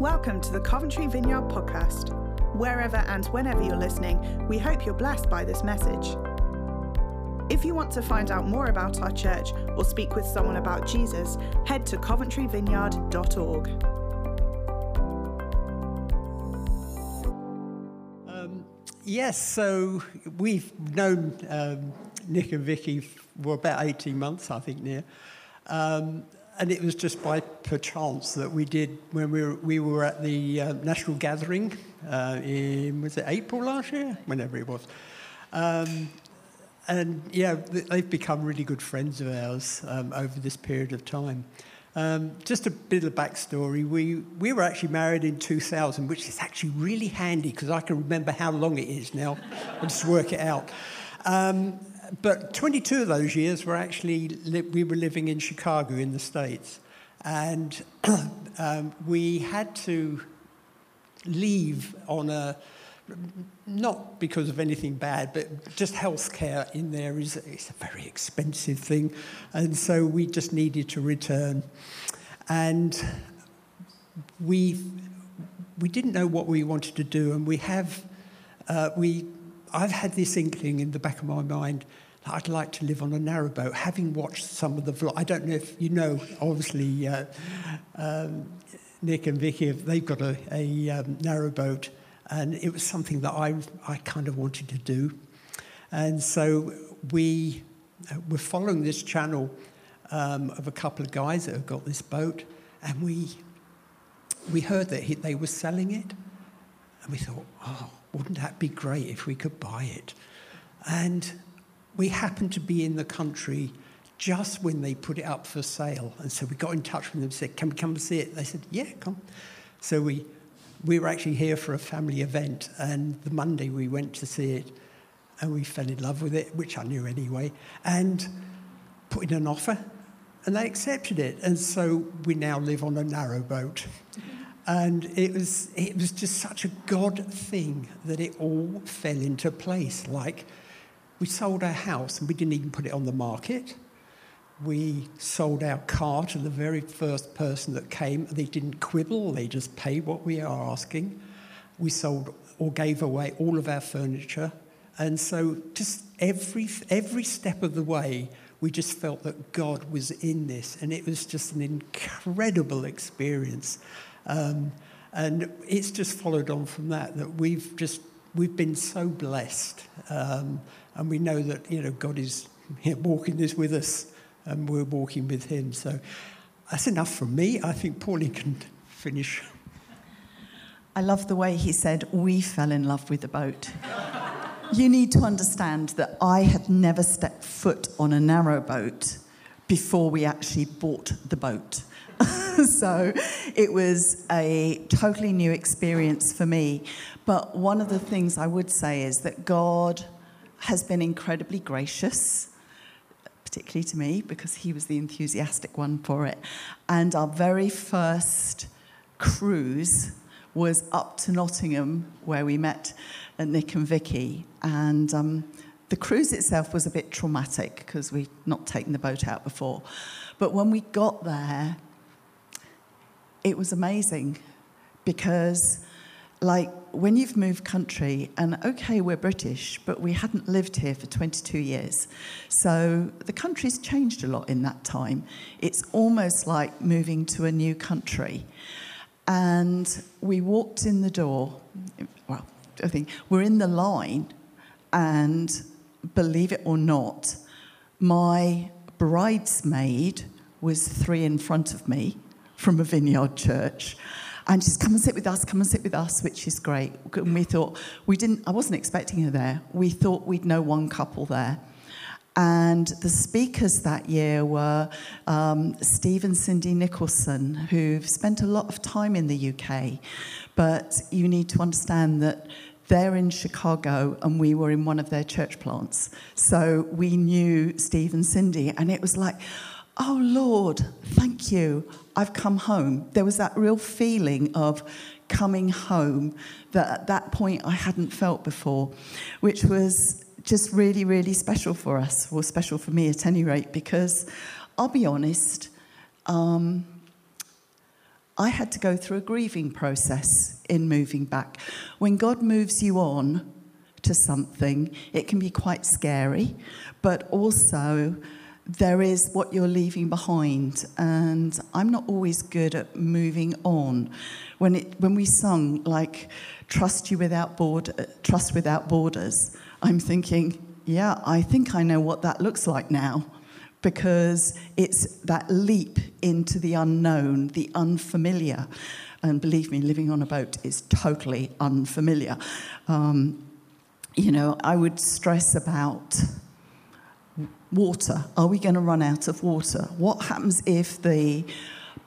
Welcome to the Coventry Vineyard Podcast. Wherever and whenever you're listening, we hope you're blessed by this message. If you want to find out more about our church or speak with someone about Jesus, head to coventryvineyard.org. Um, yes, so we've known um, Nick and Vicky for about 18 months, I think, near. Um, and it was just by perchance that we did when we were, we were at the uh, national gathering uh, in was it April last year, whenever it was. Um, and yeah, they've become really good friends of ours um, over this period of time. Um, just a bit of backstory. We, we were actually married in 2000, which is actually really handy because I can remember how long it is now. I just work it out. Um, but 22 of those years were actually, we were living in Chicago in the States. And um, we had to leave on a, not because of anything bad, but just healthcare in there is it's a very expensive thing. And so we just needed to return. And we, we didn't know what we wanted to do. And we have, uh, we I've had this inkling in the back of my mind that I'd like to live on a narrowboat, having watched some of the vlogs. I don't know if you know, obviously, uh, um, Nick and Vicky, they've got a, a um, narrowboat, and it was something that I, I kind of wanted to do. And so we uh, were following this channel um, of a couple of guys that have got this boat, and we, we heard that he, they were selling it, and we thought, oh, wouldn't that be great if we could buy it? And we happened to be in the country just when they put it up for sale. And so we got in touch with them and said, Can we come and see it? They said, Yeah, come. So we, we were actually here for a family event. And the Monday we went to see it and we fell in love with it, which I knew anyway, and put in an offer. And they accepted it. And so we now live on a narrow boat. And it was, it was just such a God thing that it all fell into place. Like, we sold our house and we didn't even put it on the market. We sold our car to the very first person that came. They didn't quibble, they just paid what we are asking. We sold or gave away all of our furniture. And so, just every, every step of the way, we just felt that God was in this. And it was just an incredible experience. Um, and it's just followed on from that, that we've just, we've been so blessed. Um, and we know that, you know, God is walking this with us and we're walking with him. So that's enough from me. I think Pauline can finish. I love the way he said, we fell in love with the boat. you need to understand that I had never stepped foot on a narrow boat before we actually bought the boat. so it was a totally new experience for me. But one of the things I would say is that God has been incredibly gracious, particularly to me, because he was the enthusiastic one for it. And our very first cruise was up to Nottingham, where we met Nick and Vicky. And um, the cruise itself was a bit traumatic because we'd not taken the boat out before. But when we got there, it was amazing because, like, when you've moved country, and okay, we're British, but we hadn't lived here for 22 years. So the country's changed a lot in that time. It's almost like moving to a new country. And we walked in the door, well, I think we're in the line, and believe it or not, my bridesmaid was three in front of me from a vineyard church. And she's come and sit with us, come and sit with us, which is great. And we thought, we didn't, I wasn't expecting her there. We thought we'd know one couple there. And the speakers that year were um, Steve and Cindy Nicholson, who've spent a lot of time in the UK. But you need to understand that they're in Chicago and we were in one of their church plants. So we knew Steve and Cindy, and it was like, oh Lord, thank you. I've come home. There was that real feeling of coming home that at that point I hadn't felt before, which was just really, really special for us, or special for me at any rate, because I'll be honest, um, I had to go through a grieving process in moving back. When God moves you on to something, it can be quite scary, but also there is what you're leaving behind. And I'm not always good at moving on. When, it, when we sung, like, trust you without border, trust without borders, I'm thinking, yeah, I think I know what that looks like now because it's that leap into the unknown, the unfamiliar. And believe me, living on a boat is totally unfamiliar. Um, you know, I would stress about water. Are we going to run out of water? What happens if the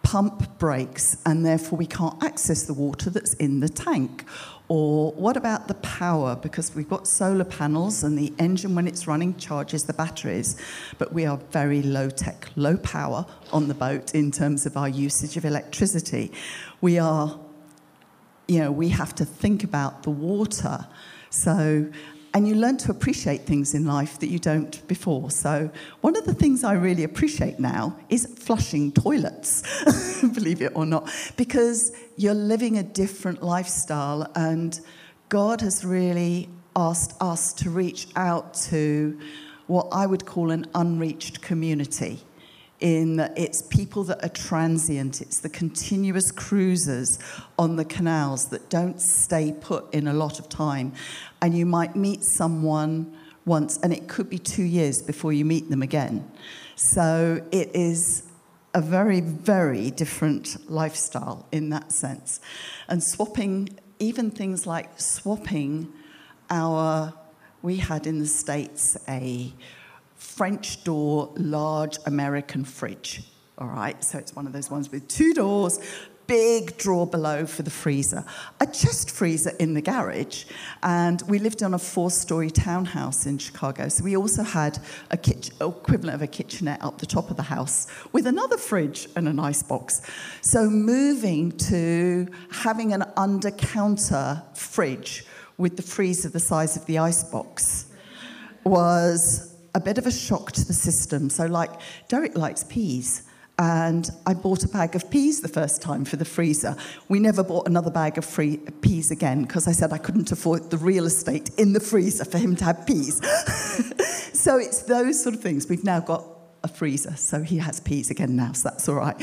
pump breaks and therefore we can't access the water that's in the tank? Or what about the power? Because we've got solar panels and the engine, when it's running, charges the batteries. But we are very low tech, low power on the boat in terms of our usage of electricity. We are, you know, we have to think about the water. So, and you learn to appreciate things in life that you don't before. So, one of the things I really appreciate now is flushing toilets, believe it or not, because you're living a different lifestyle, and God has really asked us to reach out to what I would call an unreached community in that it's people that are transient, it's the continuous cruisers on the canals that don't stay put in a lot of time. And you might meet someone once, and it could be two years before you meet them again. So it is a very, very different lifestyle in that sense. And swapping, even things like swapping our, we had in the States a French door, large American fridge. All right, so it's one of those ones with two doors, big drawer below for the freezer, a chest freezer in the garage, and we lived on a four-story townhouse in Chicago. So we also had a kitchen, equivalent of a kitchenette up the top of the house with another fridge and an ice box. So moving to having an under-counter fridge with the freezer the size of the ice box was a bit of a shock to the system. So, like, Derek likes peas. And I bought a bag of peas the first time for the freezer. We never bought another bag of free peas again because I said I couldn't afford the real estate in the freezer for him to have peas. so it's those sort of things. We've now got a freezer, so he has peas again now, so that's all right.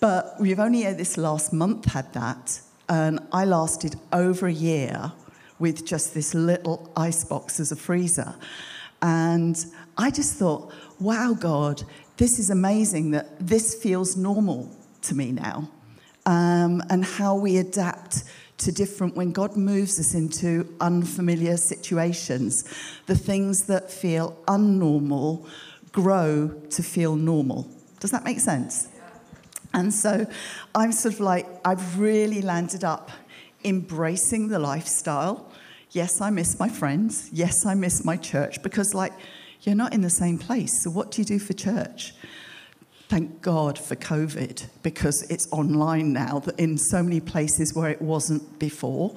But we've only uh, this last month had that, and I lasted over a year with just this little ice box as a freezer. And I just thought, wow, God, this is amazing that this feels normal to me now. Um, and how we adapt to different, when God moves us into unfamiliar situations, the things that feel unnormal grow to feel normal. Does that make sense? And so I'm sort of like, I've really landed up embracing the lifestyle. Yes, I miss my friends. Yes, I miss my church because, like, you're not in the same place. So, what do you do for church? Thank God for COVID because it's online now in so many places where it wasn't before.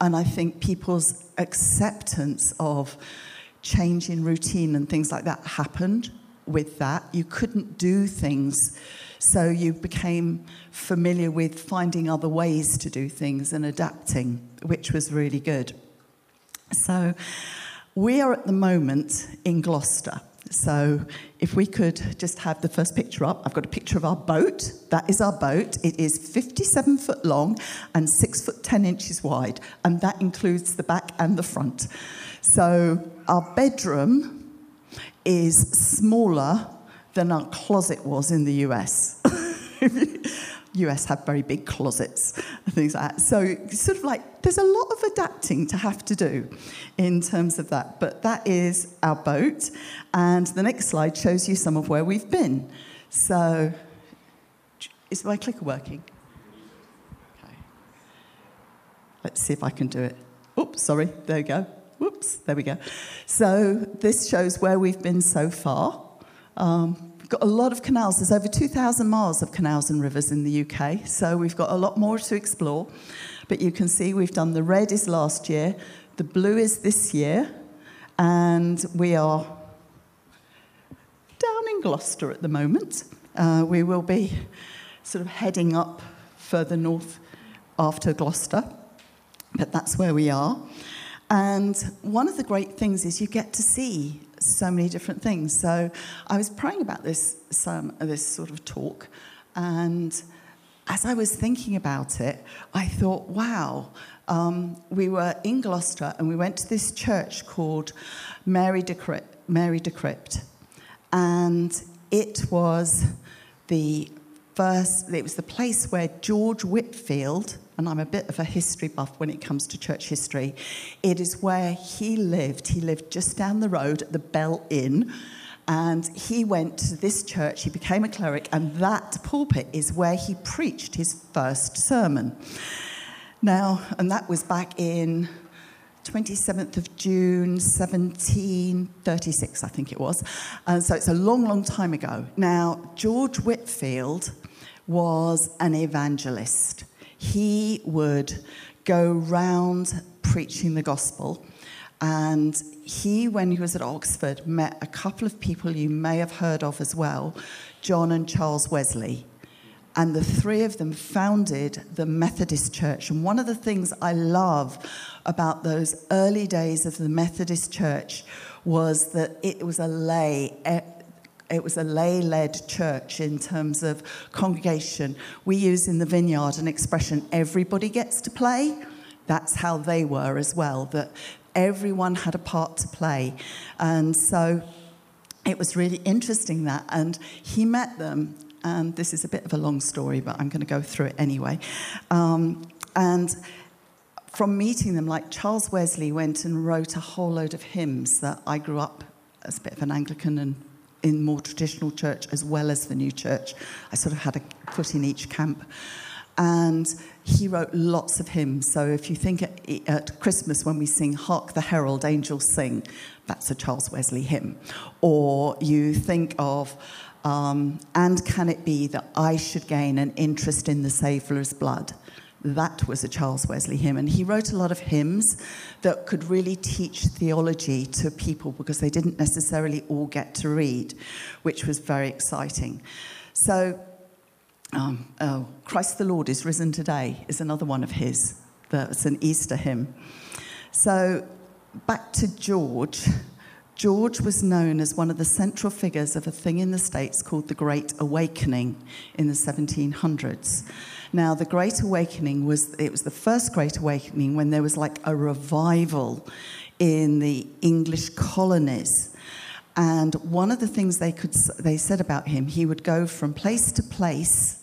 And I think people's acceptance of change in routine and things like that happened with that. You couldn't do things. So you became familiar with finding other ways to do things and adapting, which was really good. So we are at the moment in Gloucester. So, if we could just have the first picture up, I've got a picture of our boat. That is our boat. It is 57 foot long and 6 foot 10 inches wide, and that includes the back and the front. So, our bedroom is smaller than our closet was in the US. US have very big closets and things like that. So, sort of like, there's a lot of adapting to have to do in terms of that. But that is our boat. And the next slide shows you some of where we've been. So, is my clicker working? Okay. Let's see if I can do it. Oops, sorry. There we go. Whoops, there we go. So, this shows where we've been so far. Um, got a lot of canals. There's over 2,000 miles of canals and rivers in the UK, so we've got a lot more to explore. But you can see we've done the red is last year, the blue is this year, and we are down in Gloucester at the moment. Uh, we will be sort of heading up further north after Gloucester, but that's where we are. And one of the great things is you get to see so many different things. So I was praying about this, some, this sort of talk, and as I was thinking about it, I thought, wow, um, we were in Gloucester and we went to this church called Mary de Crypt, Mary de Crypt. And it was the first, it was the place where George Whitefield, and I'm a bit of a history buff when it comes to church history, it is where he lived. He lived just down the road at the Bell Inn. And he went to this church, he became a cleric, and that pulpit is where he preached his first sermon. Now, and that was back in 27th of June, 1736, I think it was. And so it's a long, long time ago. Now, George Whitefield was an evangelist. He would go round preaching the gospel. And he, when he was at Oxford, met a couple of people you may have heard of as well John and Charles Wesley. And the three of them founded the Methodist Church. And one of the things I love about those early days of the Methodist Church was that it was a lay it was a lay led church in terms of congregation. We use in the vineyard an expression everybody gets to play. That's how they were as well, that everyone had a part to play. And so it was really interesting that. And he met them, and this is a bit of a long story, but I'm going to go through it anyway. Um, and from meeting them, like Charles Wesley went and wrote a whole load of hymns that I grew up as a bit of an Anglican and in more traditional church as well as the new church. I sort of had a foot in each camp. And he wrote lots of hymns. So if you think at, at, Christmas when we sing Hark the Herald Angels Sing, that's a Charles Wesley hymn. Or you think of um, And Can It Be That I Should Gain an Interest in the Saviour's Blood? That was a Charles Wesley hymn. And he wrote a lot of hymns that could really teach theology to people because they didn't necessarily all get to read, which was very exciting. So, um, oh, Christ the Lord is risen today is another one of his. That's an Easter hymn. So, back to George. George was known as one of the central figures of a thing in the States called the Great Awakening in the 1700s. Now, the Great Awakening was, it was the first Great Awakening when there was like a revival in the English colonies. And one of the things they, could, they said about him, he would go from place to place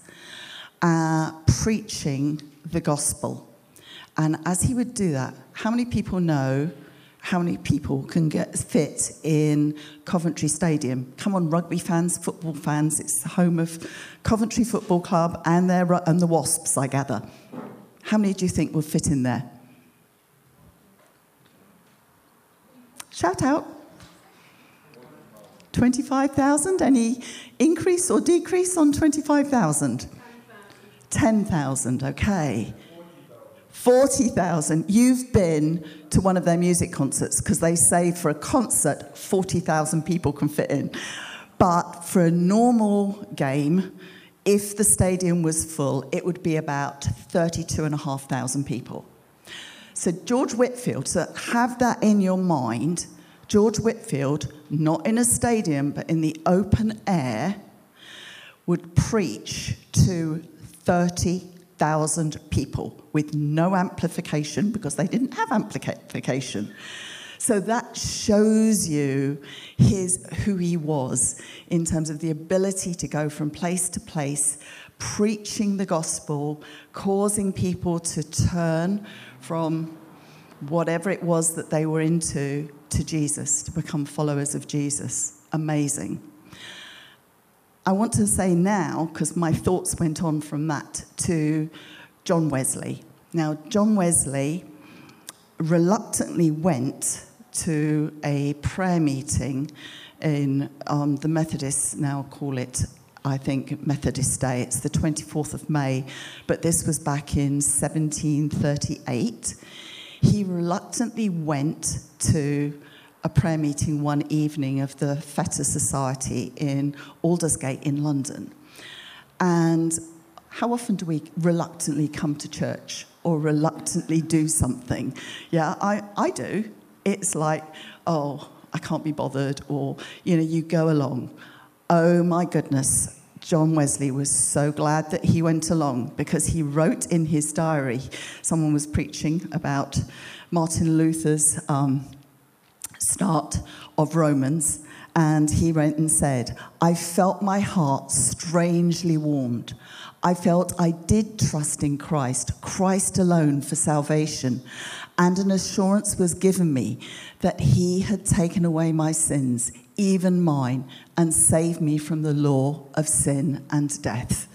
uh, preaching the gospel. And as he would do that, how many people know how many people can get fit in Coventry Stadium. Come on, rugby fans, football fans. It's the home of Coventry Football Club and, their, and the Wasps, I gather. How many do you think will fit in there? Shout out. 25,000? Any increase or decrease on 25,000? 10,000, okay. 40,000. You've been to one of their music concerts because they say for a concert, 40,000 people can fit in. But for a normal game, if the stadium was full, it would be about 32,500 people. So, George Whitefield, so have that in your mind. George Whitefield, not in a stadium, but in the open air, would preach to 30,000 1,000 people with no amplification because they didn't have amplification. So that shows you his, who he was in terms of the ability to go from place to place, preaching the gospel, causing people to turn from whatever it was that they were into to Jesus, to become followers of Jesus. Amazing. I want to say now, because my thoughts went on from that to John Wesley. Now, John Wesley reluctantly went to a prayer meeting in um, the Methodists now call it, I think, Methodist Day. It's the 24th of May, but this was back in 1738. He reluctantly went to a prayer meeting one evening of the Fetter Society in Aldersgate in London. And how often do we reluctantly come to church or reluctantly do something? Yeah, I, I do. It's like, oh, I can't be bothered, or, you know, you go along. Oh my goodness, John Wesley was so glad that he went along because he wrote in his diary, someone was preaching about Martin Luther's um, start of Romans, and he went and said, I felt my heart strangely warmed. I felt I did trust in Christ, Christ alone for salvation, and an assurance was given me that He had taken away my sins, even mine, and saved me from the law of sin and death.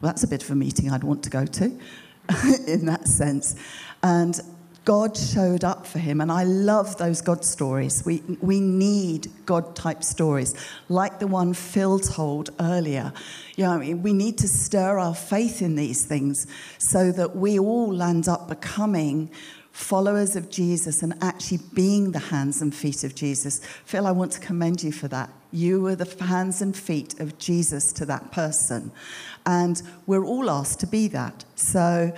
Well, that's a bit of a meeting I'd want to go to in that sense. And God showed up for him. And I love those God stories. We, we need God type stories, like the one Phil told earlier. You know, I mean, we need to stir our faith in these things so that we all land up becoming followers of Jesus and actually being the hands and feet of Jesus. Phil, I want to commend you for that. You were the hands and feet of Jesus to that person. And we're all asked to be that. So,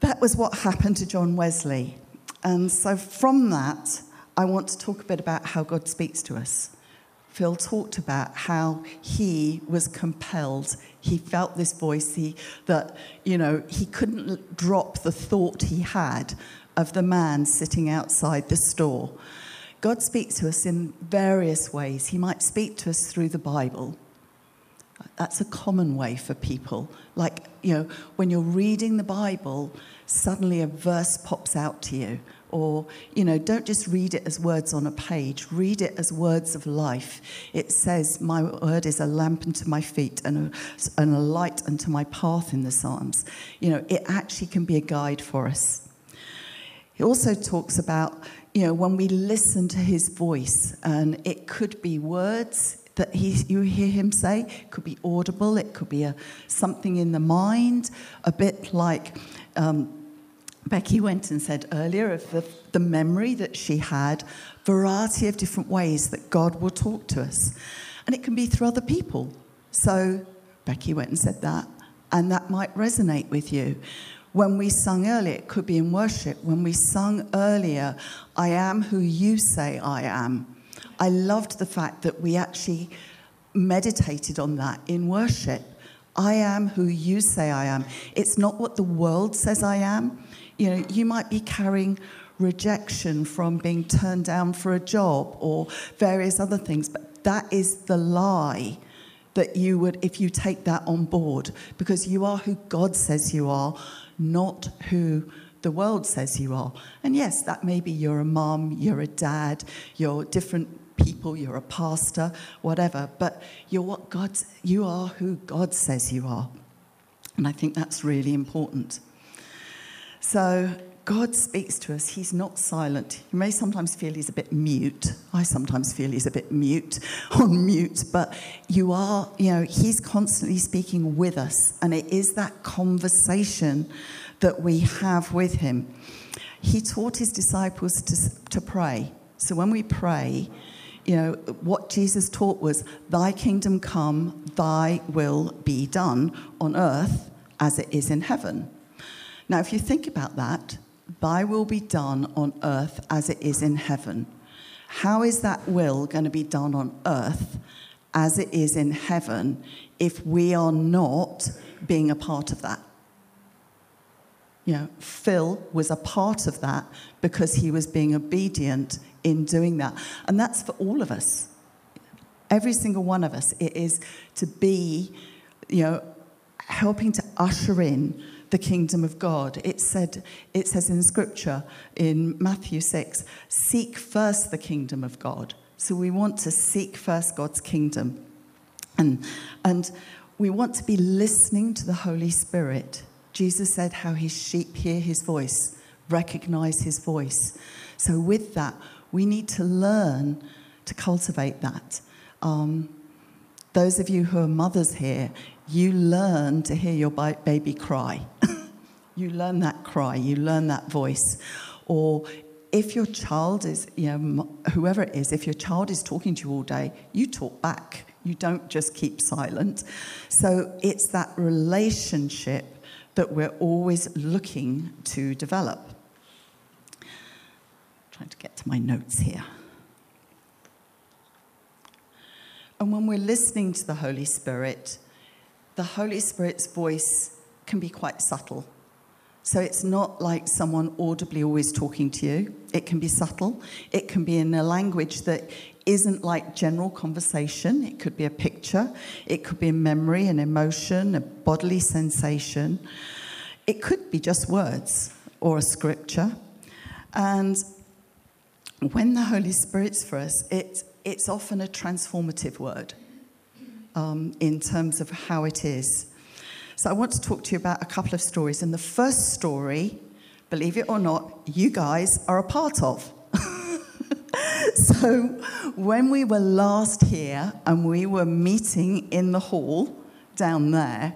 that was what happened to John Wesley. And so, from that, I want to talk a bit about how God speaks to us. Phil talked about how he was compelled. He felt this voice he, that, you know, he couldn't drop the thought he had of the man sitting outside the store. God speaks to us in various ways. He might speak to us through the Bible. That's a common way for people. Like, you know, when you're reading the Bible, suddenly a verse pops out to you. Or, you know, don't just read it as words on a page, read it as words of life. It says, My word is a lamp unto my feet and a, and a light unto my path in the Psalms. You know, it actually can be a guide for us. He also talks about, you know, when we listen to his voice, and it could be words, that he, you hear him say. It could be audible, it could be a, something in the mind, a bit like um, Becky went and said earlier of the, the memory that she had, variety of different ways that God will talk to us. And it can be through other people. So Becky went and said that, and that might resonate with you. When we sung earlier, it could be in worship. When we sung earlier, I am who you say I am I loved the fact that we actually meditated on that in worship. I am who you say I am. It's not what the world says I am. You know, you might be carrying rejection from being turned down for a job or various other things, but that is the lie that you would, if you take that on board, because you are who God says you are, not who the world says you are. And yes, that may be you're a mom, you're a dad, you're different people, you're a pastor, whatever, but you're what God's, you are who God says you are. And I think that's really important. So God speaks to us. He's not silent. You may sometimes feel he's a bit mute. I sometimes feel he's a bit mute, on mute, but you are, you know, he's constantly speaking with us. And it is that conversation that we have with him. He taught his disciples to, to pray. So when we pray, you know, what Jesus taught was, Thy kingdom come, thy will be done on earth as it is in heaven. Now, if you think about that, thy will be done on earth as it is in heaven. How is that will going to be done on earth as it is in heaven if we are not being a part of that? You know, Phil was a part of that because he was being obedient in doing that. And that's for all of us. Every single one of us. It is to be, you know, helping to usher in the kingdom of God. It said it says in scripture in Matthew 6, seek first the kingdom of God. So we want to seek first God's kingdom. And and we want to be listening to the Holy Spirit Jesus said how his sheep hear his voice, recognize his voice. So, with that, we need to learn to cultivate that. Um, those of you who are mothers here, you learn to hear your baby cry. you learn that cry, you learn that voice. Or if your child is, you know, whoever it is, if your child is talking to you all day, you talk back You don't just keep silent. So it's that relationship that we're always looking to develop. Trying to get to my notes here. And when we're listening to the Holy Spirit, the Holy Spirit's voice can be quite subtle. So it's not like someone audibly always talking to you. It can be subtle. It can be in a language that isn't like general conversation. It could be a picture. It could be a memory, an emotion, a bodily sensation. It could be just words or a scripture. And when the Holy Spirit's for us, it, it's often a transformative word um, in terms of how it is. So I want to talk to you about a couple of stories. And the first story, believe it or not, you guys are a part of. so when we were last here and we were meeting in the hall down there,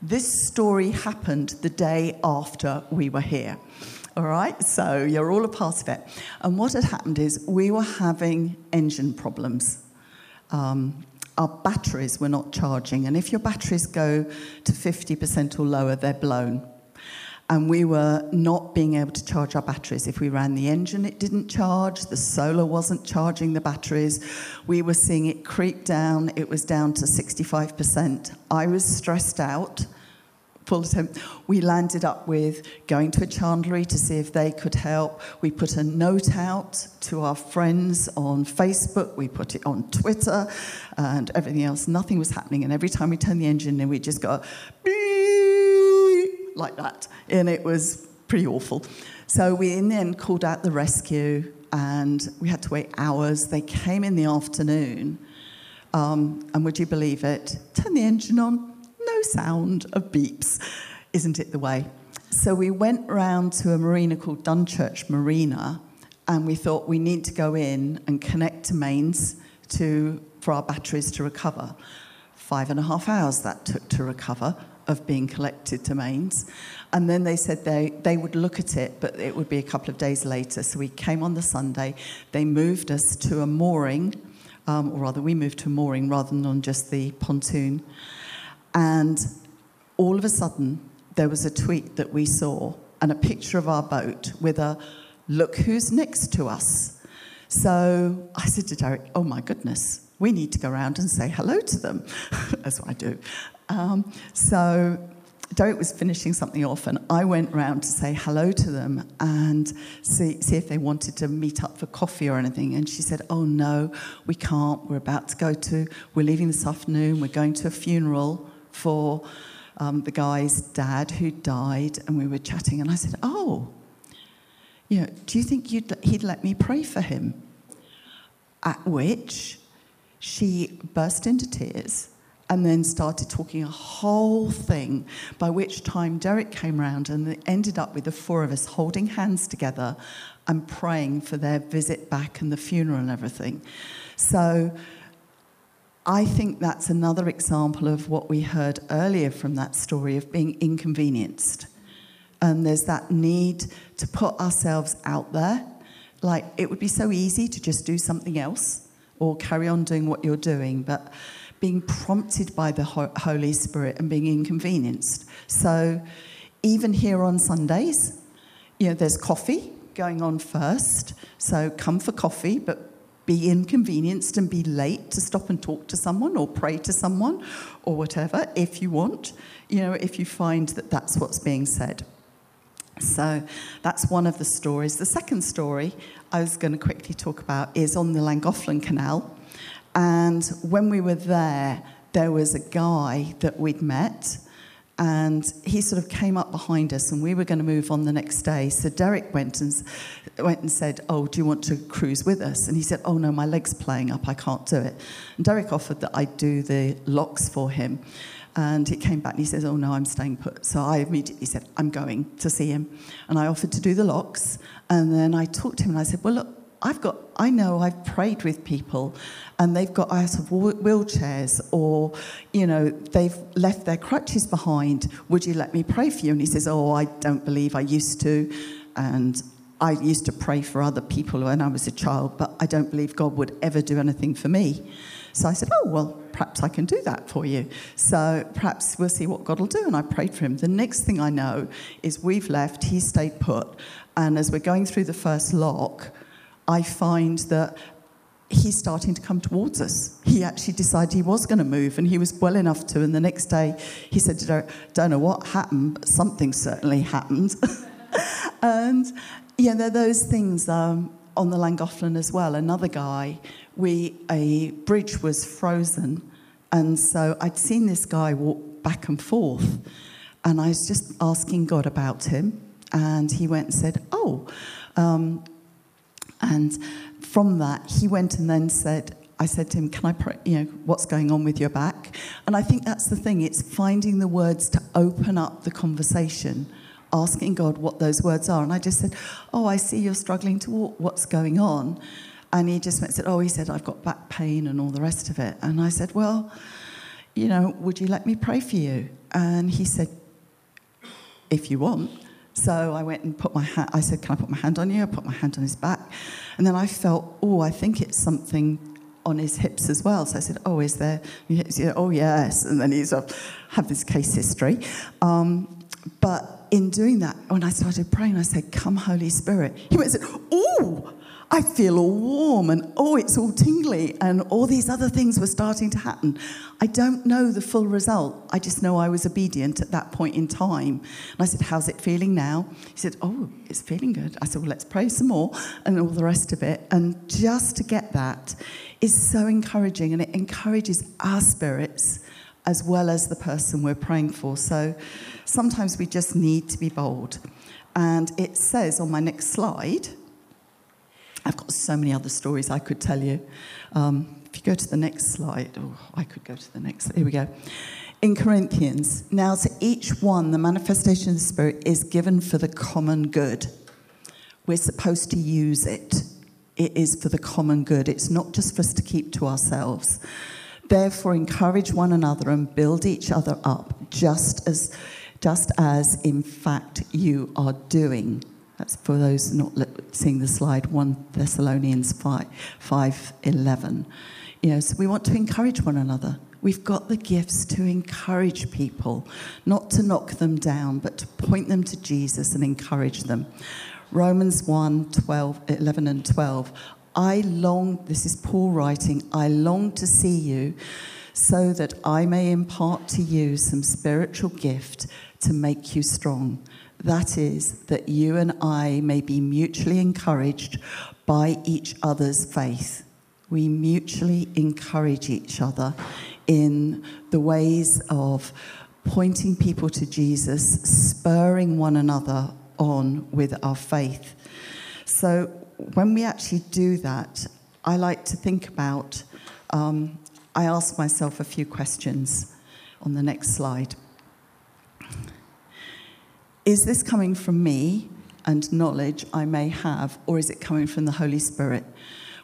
this story happened the day after we were here. All right, so you're all a part of it. And what had happened is we were having engine problems. Um, our batteries were not charging. And if your batteries go to 50% or lower, they're blown. And we were not being able to charge our batteries. If we ran the engine, it didn't charge. The solar wasn't charging the batteries. We were seeing it creep down. It was down to 65%. I was stressed out full attempt. We landed up with going to a chandlery to see if they could help. We put a note out to our friends on Facebook. We put it on Twitter and everything else. Nothing was happening. And every time we turned the engine in, we just go like that. And it was pretty awful. So we in the end called out the rescue and we had to wait hours. They came in the afternoon. Um, and would you believe it? Turn the engine on, sound of beeps. Isn't it the way? So we went round to a marina called Dunchurch Marina, and we thought we need to go in and connect to mains to, for our batteries to recover. Five and a half hours that took to recover of being collected to mains. And then they said they, they would look at it, but it would be a couple of days later. So we came on the Sunday. They moved us to a mooring, um, or rather, we moved to a mooring rather than on just the pontoon. And all of a sudden, there was a tweet that we saw and a picture of our boat with a look who's next to us. So I said to Derek, oh my goodness, we need to go around and say hello to them, That's what I do. Um, so Derek was finishing something off, and I went round to say hello to them and see, see if they wanted to meet up for coffee or anything. And she said, Oh, no, we can't. We're about to go to, we're leaving this afternoon, we're going to a funeral for um, the guy's dad who died, and we were chatting, and I said, "Oh, you know, do you think he'd let me pray for him?" At which she burst into tears and then started talking a whole thing, by which time Derek came round and ended up with the four of us holding hands together and praying for their visit back and the funeral and everything. So I think that's another example of what we heard earlier from that story of being inconvenienced. And there's that need to put ourselves out there. Like, it would be so easy to just do something else or carry on doing what you're doing, but being prompted by the Holy Spirit and being inconvenienced. So, even here on Sundays, you know, there's coffee going on first. So, come for coffee, but be inconvenienced and be late to stop and talk to someone or pray to someone or whatever if you want, you know, if you find that that's what's being said. So that's one of the stories. The second story I was going to quickly talk about is on the Llangollen Canal. And when we were there, there was a guy that we'd met and he sort of came up behind us and we were going to move on the next day. So derek went and went and said oh do you want to cruise with us? And he said oh no my leg's playing up. I can't do it. And derek offered that i'd do the locks for him and he came back and he says oh no i'm staying put. So i immediately said i'm going to see him. And i offered to do the locks and then i talked to him and i said well look I've got, I know I've prayed with people and they've got out of wheelchairs or, you know, they've left their crutches behind. Would you let me pray for you? And he says, Oh, I don't believe I used to. And I used to pray for other people when I was a child, but I don't believe God would ever do anything for me. So I said, Oh, well, perhaps I can do that for you. So perhaps we'll see what God will do. And I prayed for him. The next thing I know is we've left, he stayed put. And as we're going through the first lock, I find that he's starting to come towards us. He actually decided he was going to move, and he was well enough to. And the next day, he said, "Don't, don't know what happened, but something certainly happened." and yeah, there are those things um, on the Llangollen as well. Another guy, we a bridge was frozen, and so I'd seen this guy walk back and forth, and I was just asking God about him, and he went and said, "Oh." Um, and from that, he went and then said, I said to him, Can I pray? You know, what's going on with your back? And I think that's the thing, it's finding the words to open up the conversation, asking God what those words are. And I just said, Oh, I see you're struggling to walk. What's going on? And he just went said, Oh, he said, I've got back pain and all the rest of it. And I said, Well, you know, would you let me pray for you? And he said, If you want. So I went and put my hand, I said, Can I put my hand on you? I put my hand on his back. And then I felt, Oh, I think it's something on his hips as well. So I said, Oh, is there? Said, oh, yes. And then he's of have this case history. Um, but in doing that, when I started praying, I said, Come, Holy Spirit. He went and said, Oh, I feel all warm and oh, it's all tingly, and all these other things were starting to happen. I don't know the full result. I just know I was obedient at that point in time. And I said, How's it feeling now? He said, Oh, it's feeling good. I said, Well, let's pray some more, and all the rest of it. And just to get that is so encouraging, and it encourages our spirits as well as the person we're praying for. So sometimes we just need to be bold. And it says on my next slide, I've got so many other stories I could tell you. Um, if you go to the next slide, oh, I could go to the next. Here we go. In Corinthians, now to each one, the manifestation of the Spirit is given for the common good. We're supposed to use it. It is for the common good. It's not just for us to keep to ourselves. Therefore, encourage one another and build each other up, just as, just as in fact you are doing. That's for those not seeing the slide, 1 Thessalonians 5, 5 11. You know, so we want to encourage one another. We've got the gifts to encourage people, not to knock them down, but to point them to Jesus and encourage them. Romans 1 12, 11 and 12. I long, this is Paul writing, I long to see you so that I may impart to you some spiritual gift to make you strong. That is, that you and I may be mutually encouraged by each other's faith. We mutually encourage each other in the ways of pointing people to Jesus, spurring one another on with our faith. So, when we actually do that, I like to think about, um, I ask myself a few questions on the next slide. Is this coming from me and knowledge I may have, or is it coming from the Holy Spirit?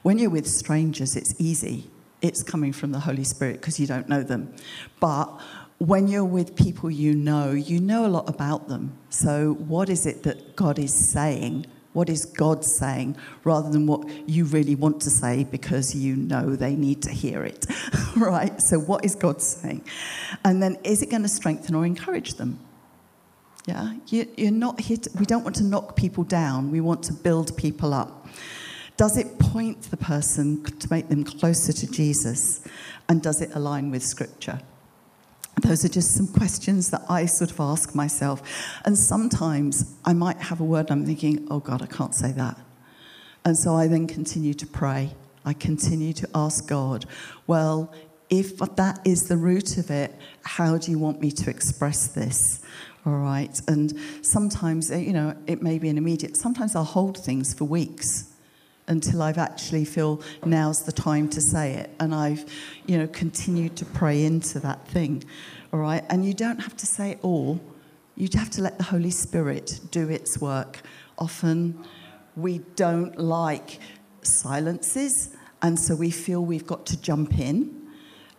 When you're with strangers, it's easy. It's coming from the Holy Spirit because you don't know them. But when you're with people you know, you know a lot about them. So, what is it that God is saying? What is God saying rather than what you really want to say because you know they need to hear it, right? So, what is God saying? And then, is it going to strengthen or encourage them? Yeah, you, are not. To, we don't want to knock people down. We want to build people up. Does it point the person to make them closer to Jesus? And does it align with Scripture? Those are just some questions that I sort of ask myself. And sometimes I might have a word and I'm thinking, oh God, I can't say that. And so I then continue to pray. I continue to ask God, well, if that is the root of it, how do you want me to express this? All right. And sometimes, you know, it may be an immediate, sometimes I'll hold things for weeks until I've actually feel now's the time to say it. And I've, you know, continued to pray into that thing. All right. And you don't have to say it all. You have to let the Holy Spirit do its work. Often we don't like silences, and so we feel we've got to jump in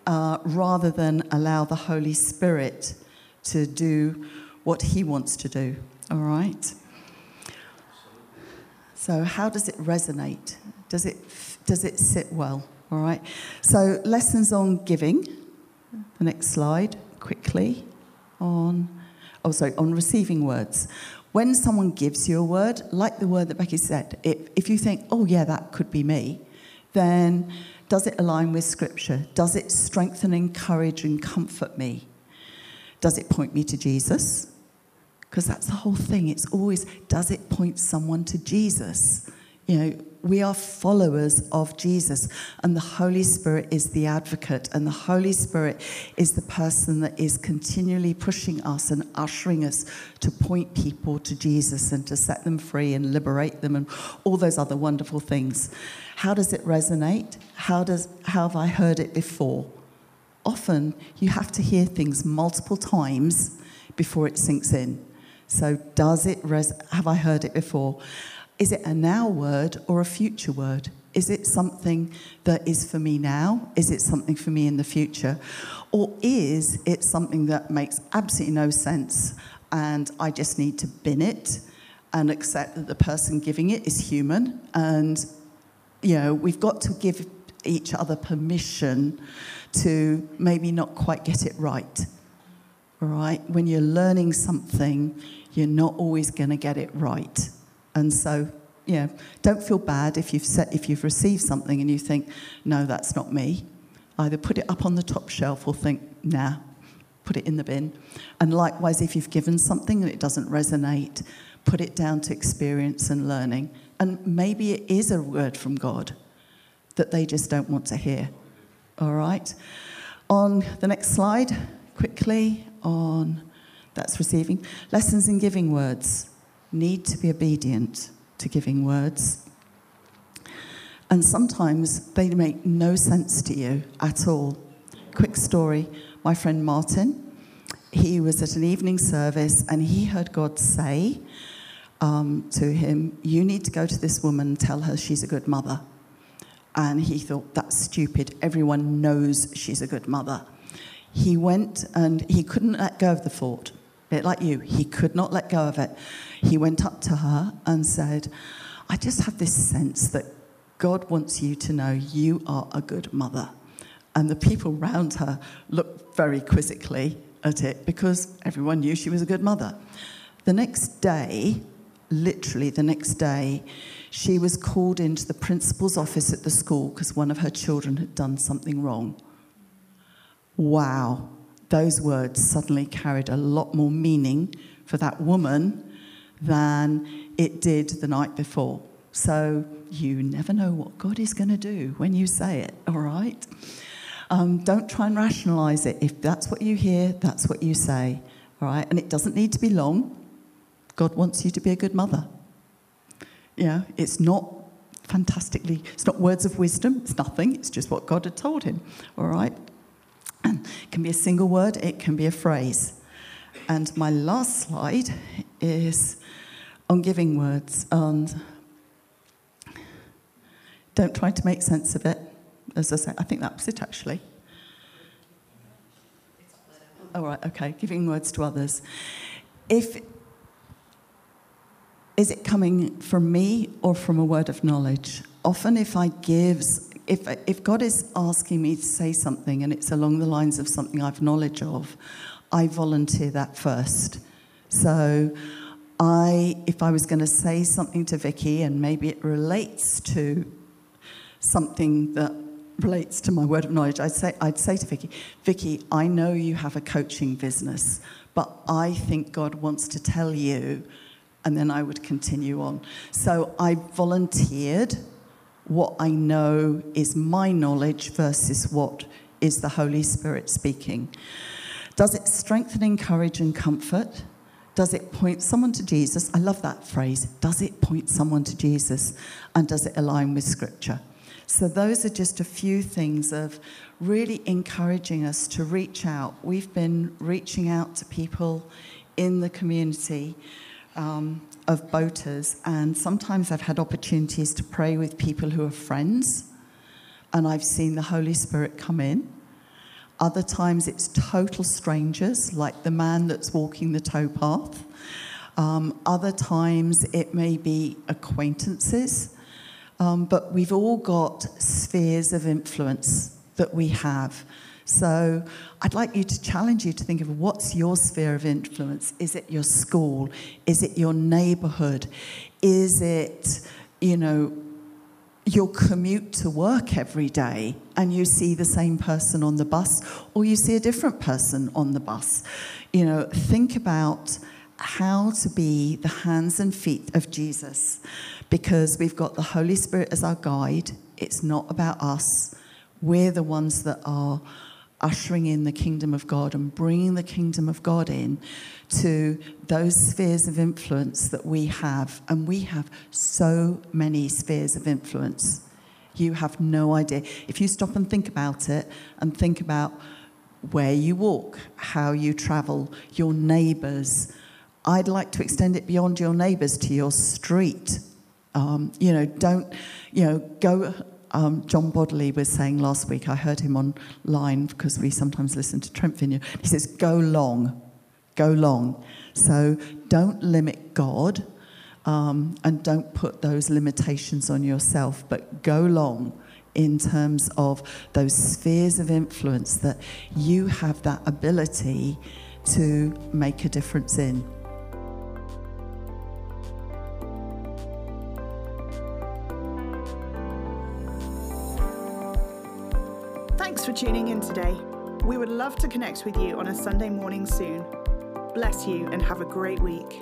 uh, rather than allow the Holy Spirit to do what He wants to do. All right? So, how does it resonate? Does it, does it sit well? All right. So, lessons on giving. The next slide, quickly. On, oh, sorry, on receiving words. When someone gives you a word, like the word that Becky said, if, if you think, oh, yeah, that could be me, then does it align with Scripture? Does it strengthen, encourage, and comfort me? Does it point me to Jesus? Because that's the whole thing. It's always, does it point someone to Jesus? You know, we are followers of Jesus, and the Holy Spirit is the advocate, and the Holy Spirit is the person that is continually pushing us and ushering us to point people to Jesus and to set them free and liberate them and all those other wonderful things. How does it resonate? How, does, how have I heard it before? Often you have to hear things multiple times before it sinks in. So, does it res- have I heard it before? Is it a now word or a future word? Is it something that is for me now? Is it something for me in the future? Or is it something that makes absolutely no sense and I just need to bin it and accept that the person giving it is human? And, you know, we've got to give each other permission to maybe not quite get it right. All right? When you're learning something, you're not always going to get it right. And so, yeah, don't feel bad if you've, set, if you've received something and you think, no, that's not me. Either put it up on the top shelf or think, nah, put it in the bin. And likewise, if you've given something and it doesn't resonate, put it down to experience and learning. And maybe it is a word from God that they just don't want to hear. All right? On the next slide, quickly, on that's receiving. Lessons in giving words need to be obedient to giving words. And sometimes they make no sense to you at all. Quick story my friend Martin, he was at an evening service and he heard God say um, to him, You need to go to this woman and tell her she's a good mother. And he thought, That's stupid. Everyone knows she's a good mother. He went and he couldn't let go of the thought bit like you. He could not let go of it. He went up to her and said, I just have this sense that God wants you to know you are a good mother. And the people round her looked very quizzically at it because everyone knew she was a good mother. The next day, literally the next day, she was called into the principal's office at the school because one of her children had done something wrong. Wow those words suddenly carried a lot more meaning for that woman than it did the night before. So you never know what God is going to do when you say it, all right? Um, don't try and rationalize it. If that's what you hear, that's what you say, all right? And it doesn't need to be long. God wants you to be a good mother. Yeah, it's not fantastically, it's not words of wisdom, it's nothing, it's just what God had told him, all right? It can be a single word, it can be a phrase. And my last slide is on giving words. And don't try to make sense of it. As I say, I think that was it actually. All right, okay, giving words to others. If is it coming from me or from a word of knowledge? Often, if I give if, if God is asking me to say something and it's along the lines of something I've knowledge of, I volunteer that first. So I, if I was going to say something to Vicky and maybe it relates to something that relates to my word of knowledge, I'd say, I'd say to Vicky, Vicky, I know you have a coaching business, but I think God wants to tell you, and then I would continue on. So I volunteered what I know is my knowledge versus what is the Holy Spirit speaking. Does it strengthen, encourage, and comfort? Does it point someone to Jesus? I love that phrase. Does it point someone to Jesus? And does it align with Scripture? So, those are just a few things of really encouraging us to reach out. We've been reaching out to people in the community um, of boaters, and sometimes I've had opportunities to pray with people who are friends, and I've seen the Holy Spirit come in. Other times it's total strangers, like the man that's walking the towpath. Um, other times it may be acquaintances. Um, but we've all got spheres of influence that we have. So I'd like you to challenge you to think of what's your sphere of influence. Is it your school? Is it your neighborhood? Is it, you know, your commute to work every day and you see the same person on the bus or you see a different person on the bus? You know, think about how to be the hands and feet of Jesus because we've got the Holy Spirit as our guide. It's not about us. We're the ones that are ushering in the kingdom of God and bringing the kingdom of God in to those spheres of influence that we have. And we have so many spheres of influence. You have no idea. If you stop and think about it and think about where you walk, how you travel, your neighbours, I'd like to extend it beyond your neighbours to your street. Um, you know, don't, you know, go um, John Bodley was saying last week, I heard him online because we sometimes listen to Trent Vineyard. He says, Go long, go long. So don't limit God um, and don't put those limitations on yourself, but go long in terms of those spheres of influence that you have that ability to make a difference in. For tuning in today. We would love to connect with you on a Sunday morning soon. Bless you and have a great week.